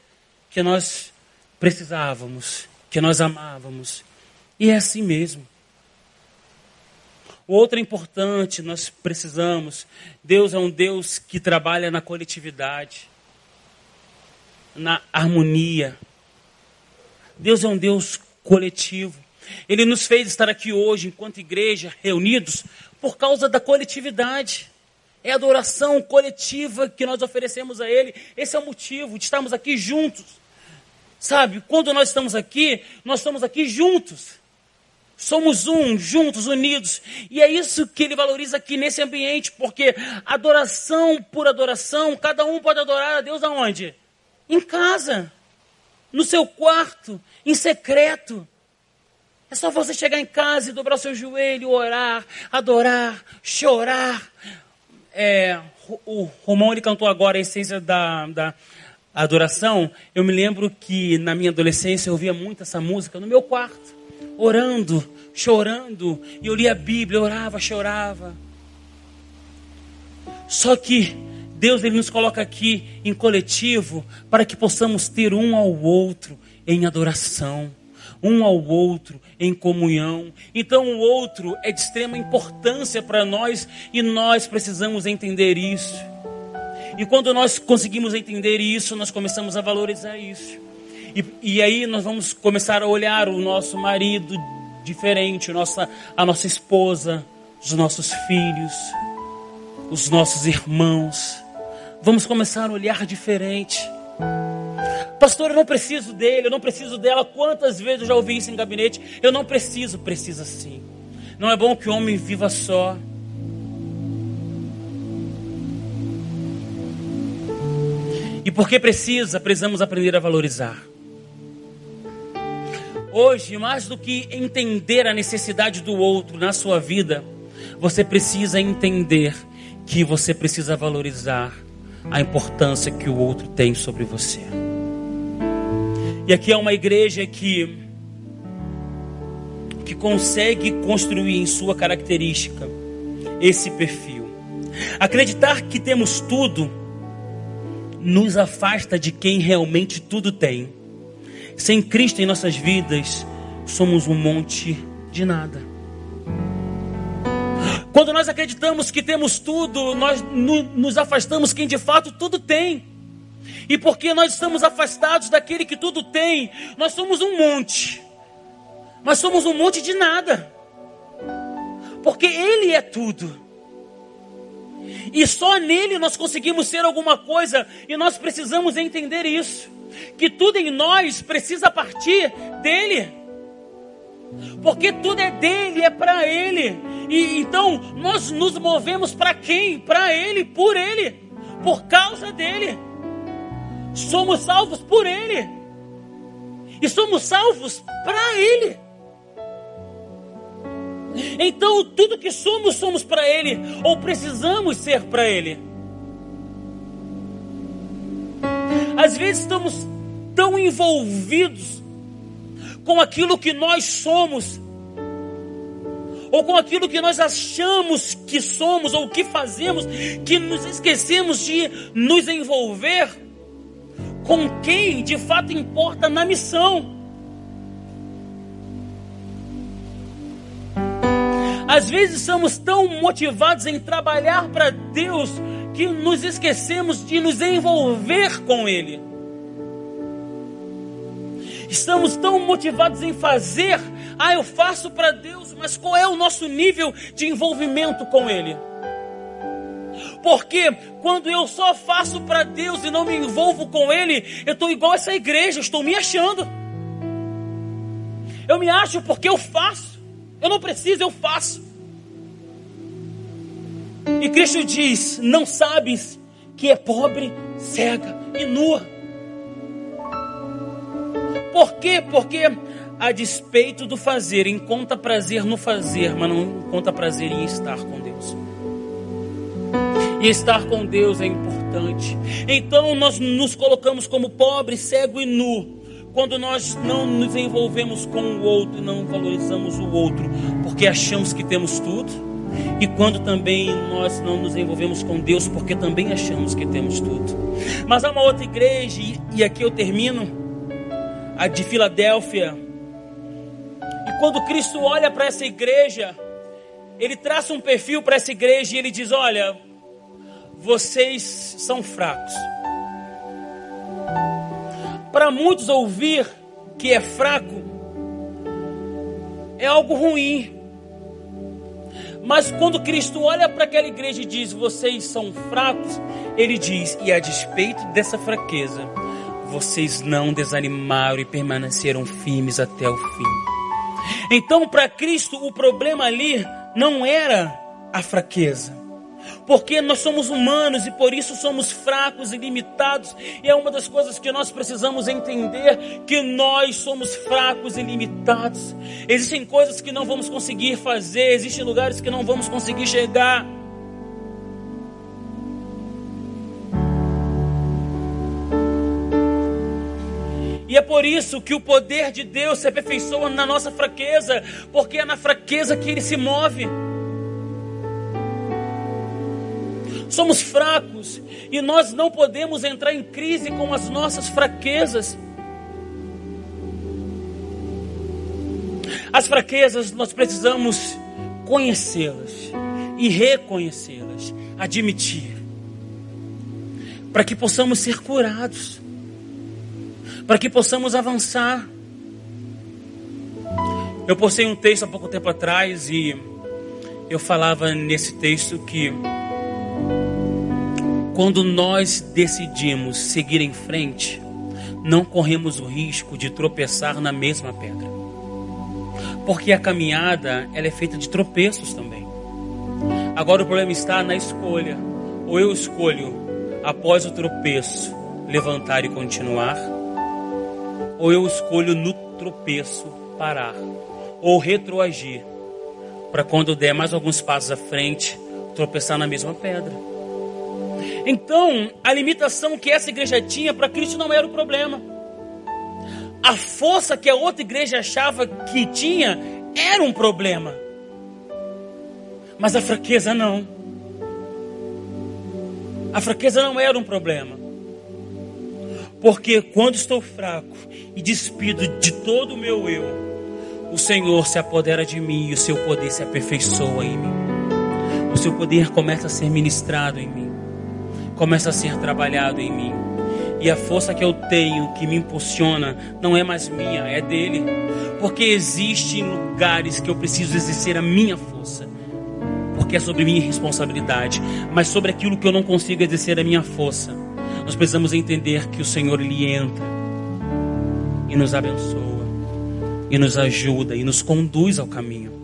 que nós precisávamos, que nós amávamos. E é assim mesmo. O outro é importante, nós precisamos. Deus é um Deus que trabalha na coletividade, na harmonia. Deus é um Deus coletivo. Ele nos fez estar aqui hoje, enquanto igreja, reunidos, por causa da coletividade. É a adoração coletiva que nós oferecemos a Ele. Esse é o motivo de estarmos aqui juntos. Sabe, quando nós estamos aqui, nós estamos aqui juntos. Somos um, juntos, unidos. E é isso que ele valoriza aqui nesse ambiente, porque adoração por adoração, cada um pode adorar a Deus aonde? Em casa, no seu quarto, em secreto. É só você chegar em casa e dobrar seu joelho, orar, adorar, chorar. É, o Romão ele cantou agora a essência da, da adoração. Eu me lembro que na minha adolescência eu ouvia muito essa música no meu quarto orando, chorando, e eu lia a Bíblia, orava, chorava. Só que Deus ele nos coloca aqui em coletivo para que possamos ter um ao outro em adoração, um ao outro em comunhão. Então o outro é de extrema importância para nós e nós precisamos entender isso. E quando nós conseguimos entender isso, nós começamos a valorizar isso. E, e aí nós vamos começar a olhar o nosso marido diferente, a nossa, a nossa esposa, os nossos filhos, os nossos irmãos. Vamos começar a olhar diferente. Pastor, eu não preciso dele, eu não preciso dela. Quantas vezes eu já ouvi isso em gabinete? Eu não preciso, precisa sim. Não é bom que o homem viva só. E porque precisa, precisamos aprender a valorizar. Hoje, mais do que entender a necessidade do outro na sua vida, você precisa entender que você precisa valorizar a importância que o outro tem sobre você. E aqui é uma igreja que que consegue construir em sua característica esse perfil. Acreditar que temos tudo nos afasta de quem realmente tudo tem. Sem Cristo em nossas vidas, somos um monte de nada. Quando nós acreditamos que temos tudo, nós nos afastamos quem de fato tudo tem. E porque nós estamos afastados daquele que tudo tem, nós somos um monte. Nós somos um monte de nada. Porque Ele é tudo. E só nele nós conseguimos ser alguma coisa, e nós precisamos entender isso. Que tudo em nós precisa partir dele. Porque tudo é dele, é para ele. E então nós nos movemos para quem? Para ele, por ele, por causa dele. Somos salvos por ele. E somos salvos para ele. Então, tudo que somos, somos para Ele, ou precisamos ser para Ele. Às vezes estamos tão envolvidos com aquilo que nós somos, ou com aquilo que nós achamos que somos ou que fazemos, que nos esquecemos de nos envolver com quem de fato importa na missão. Às vezes somos tão motivados em trabalhar para Deus que nos esquecemos de nos envolver com Ele. Estamos tão motivados em fazer, ah, eu faço para Deus, mas qual é o nosso nível de envolvimento com Ele? Porque quando eu só faço para Deus e não me envolvo com Ele, eu estou igual essa igreja, estou me achando. Eu me acho porque eu faço. Eu não preciso, eu faço. E Cristo diz: Não sabes que é pobre, cega e nua. Por quê? Porque a despeito do fazer, encontra prazer no fazer, mas não encontra prazer em estar com Deus. E estar com Deus é importante. Então nós nos colocamos como pobre, cego e nu. Quando nós não nos envolvemos com o outro e não valorizamos o outro, porque achamos que temos tudo. E quando também nós não nos envolvemos com Deus, porque também achamos que temos tudo. Mas há uma outra igreja, e aqui eu termino, a de Filadélfia. E quando Cristo olha para essa igreja, ele traça um perfil para essa igreja e ele diz: Olha, vocês são fracos. Para muitos, ouvir que é fraco é algo ruim. Mas quando Cristo olha para aquela igreja e diz: Vocês são fracos, ele diz: E a despeito dessa fraqueza, vocês não desanimaram e permaneceram firmes até o fim. Então, para Cristo, o problema ali não era a fraqueza porque nós somos humanos e por isso somos fracos e limitados. E é uma das coisas que nós precisamos entender que nós somos fracos e limitados. Existem coisas que não vamos conseguir fazer, existem lugares que não vamos conseguir chegar. E é por isso que o poder de Deus se aperfeiçoa na nossa fraqueza, porque é na fraqueza que ele se move. Somos fracos e nós não podemos entrar em crise com as nossas fraquezas. As fraquezas nós precisamos conhecê-las e reconhecê-las, admitir, para que possamos ser curados, para que possamos avançar. Eu postei um texto há pouco tempo atrás e eu falava nesse texto que quando nós decidimos seguir em frente, não corremos o risco de tropeçar na mesma pedra. Porque a caminhada ela é feita de tropeços também. Agora o problema está na escolha. Ou eu escolho, após o tropeço, levantar e continuar, ou eu escolho no tropeço parar, ou retroagir, para quando der mais alguns passos à frente, tropeçar na mesma pedra. Então, a limitação que essa igreja tinha para Cristo não era o problema. A força que a outra igreja achava que tinha era um problema. Mas a fraqueza não. A fraqueza não era um problema. Porque quando estou fraco e despido de todo o meu eu, o Senhor se apodera de mim e o seu poder se aperfeiçoa em mim. O seu poder começa a ser ministrado em mim, começa a ser trabalhado em mim. E a força que eu tenho, que me impulsiona, não é mais minha, é dele. Porque existem lugares que eu preciso exercer a minha força. Porque é sobre minha responsabilidade. Mas sobre aquilo que eu não consigo exercer a minha força, nós precisamos entender que o Senhor ele entra e nos abençoa, e nos ajuda, e nos conduz ao caminho.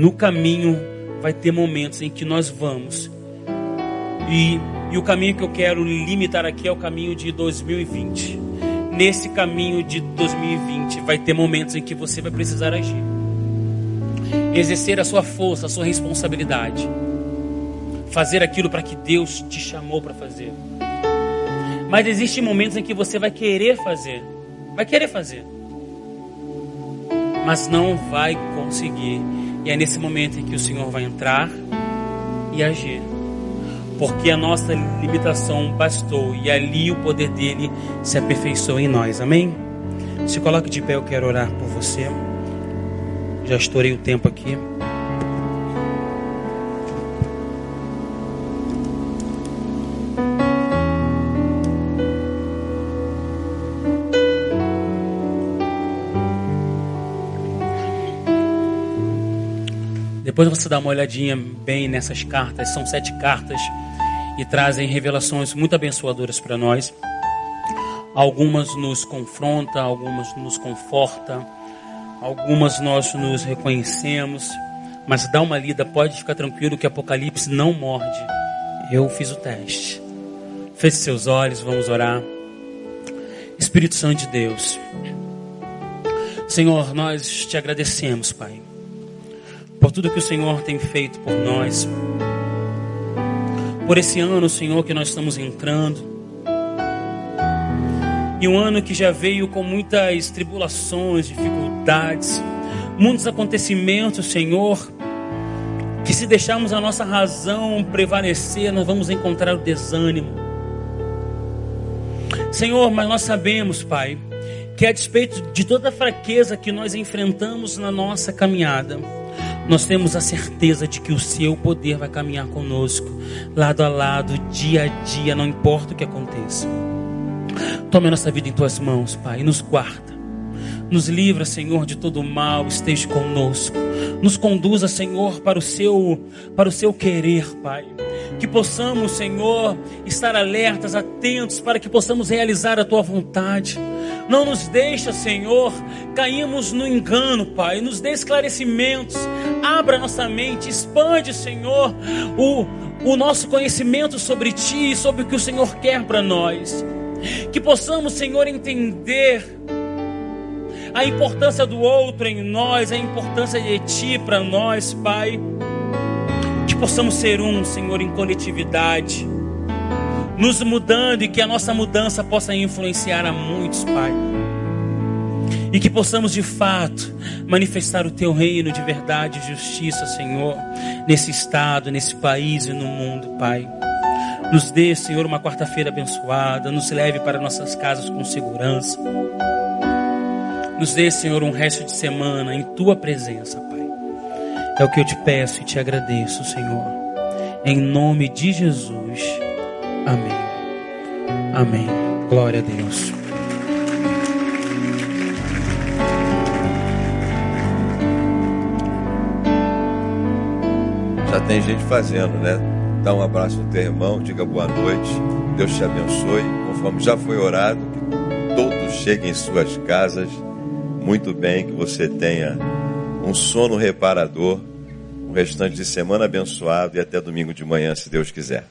No caminho vai ter momentos em que nós vamos e e o caminho que eu quero limitar aqui é o caminho de 2020. Nesse caminho de 2020 vai ter momentos em que você vai precisar agir. Exercer a sua força, a sua responsabilidade. Fazer aquilo para que Deus te chamou para fazer. Mas existem momentos em que você vai querer fazer. Vai querer fazer. Mas não vai conseguir. E é nesse momento em que o Senhor vai entrar e agir porque a nossa limitação bastou e ali o poder dele se aperfeiçoou em nós. Amém? Se coloque de pé, eu quero orar por você. Já estourei o tempo aqui. Depois você dá uma olhadinha bem nessas cartas, são sete cartas e trazem revelações muito abençoadoras para nós. Algumas nos confrontam, algumas nos confortam, algumas nós nos reconhecemos, mas dá uma lida, pode ficar tranquilo que Apocalipse não morde. Eu fiz o teste. Feche seus olhos, vamos orar. Espírito Santo de Deus, Senhor, nós te agradecemos, Pai, por tudo que o Senhor tem feito por nós por esse ano, Senhor, que nós estamos entrando. E um ano que já veio com muitas tribulações, dificuldades, muitos acontecimentos, Senhor, que se deixarmos a nossa razão prevalecer, nós vamos encontrar o desânimo. Senhor, mas nós sabemos, Pai, que a despeito de toda a fraqueza que nós enfrentamos na nossa caminhada, nós temos a certeza de que o seu poder vai caminhar conosco, lado a lado, dia a dia, não importa o que aconteça. Tome a nossa vida em tuas mãos, Pai, e nos guarda. Nos livra, Senhor, de todo mal, esteja conosco. Nos conduza, Senhor, para o seu para o seu querer, Pai. Que possamos, Senhor, estar alertas, atentos para que possamos realizar a tua vontade. Não nos deixa, Senhor, caímos no engano, Pai. Nos dê esclarecimentos. Abra nossa mente, expande, Senhor, o, o nosso conhecimento sobre Ti e sobre o que o Senhor quer para nós. Que possamos, Senhor, entender a importância do outro em nós, a importância de Ti para nós, Pai. Que possamos ser um, Senhor, em coletividade, nos mudando e que a nossa mudança possa influenciar a muitos, Pai. E que possamos de fato manifestar o Teu reino de verdade e justiça, Senhor, nesse estado, nesse país e no mundo, Pai. Nos dê, Senhor, uma quarta-feira abençoada, nos leve para nossas casas com segurança. Nos dê, Senhor, um resto de semana em tua presença, Pai. É o que eu te peço e te agradeço, Senhor. Em nome de Jesus. Amém. Amém. Glória a Deus. Já tem gente fazendo, né? Dá um abraço no teu irmão, diga boa noite, Deus te abençoe, conforme já foi orado, todos cheguem em suas casas muito bem, que você tenha um sono reparador, um restante de semana abençoado e até domingo de manhã, se Deus quiser.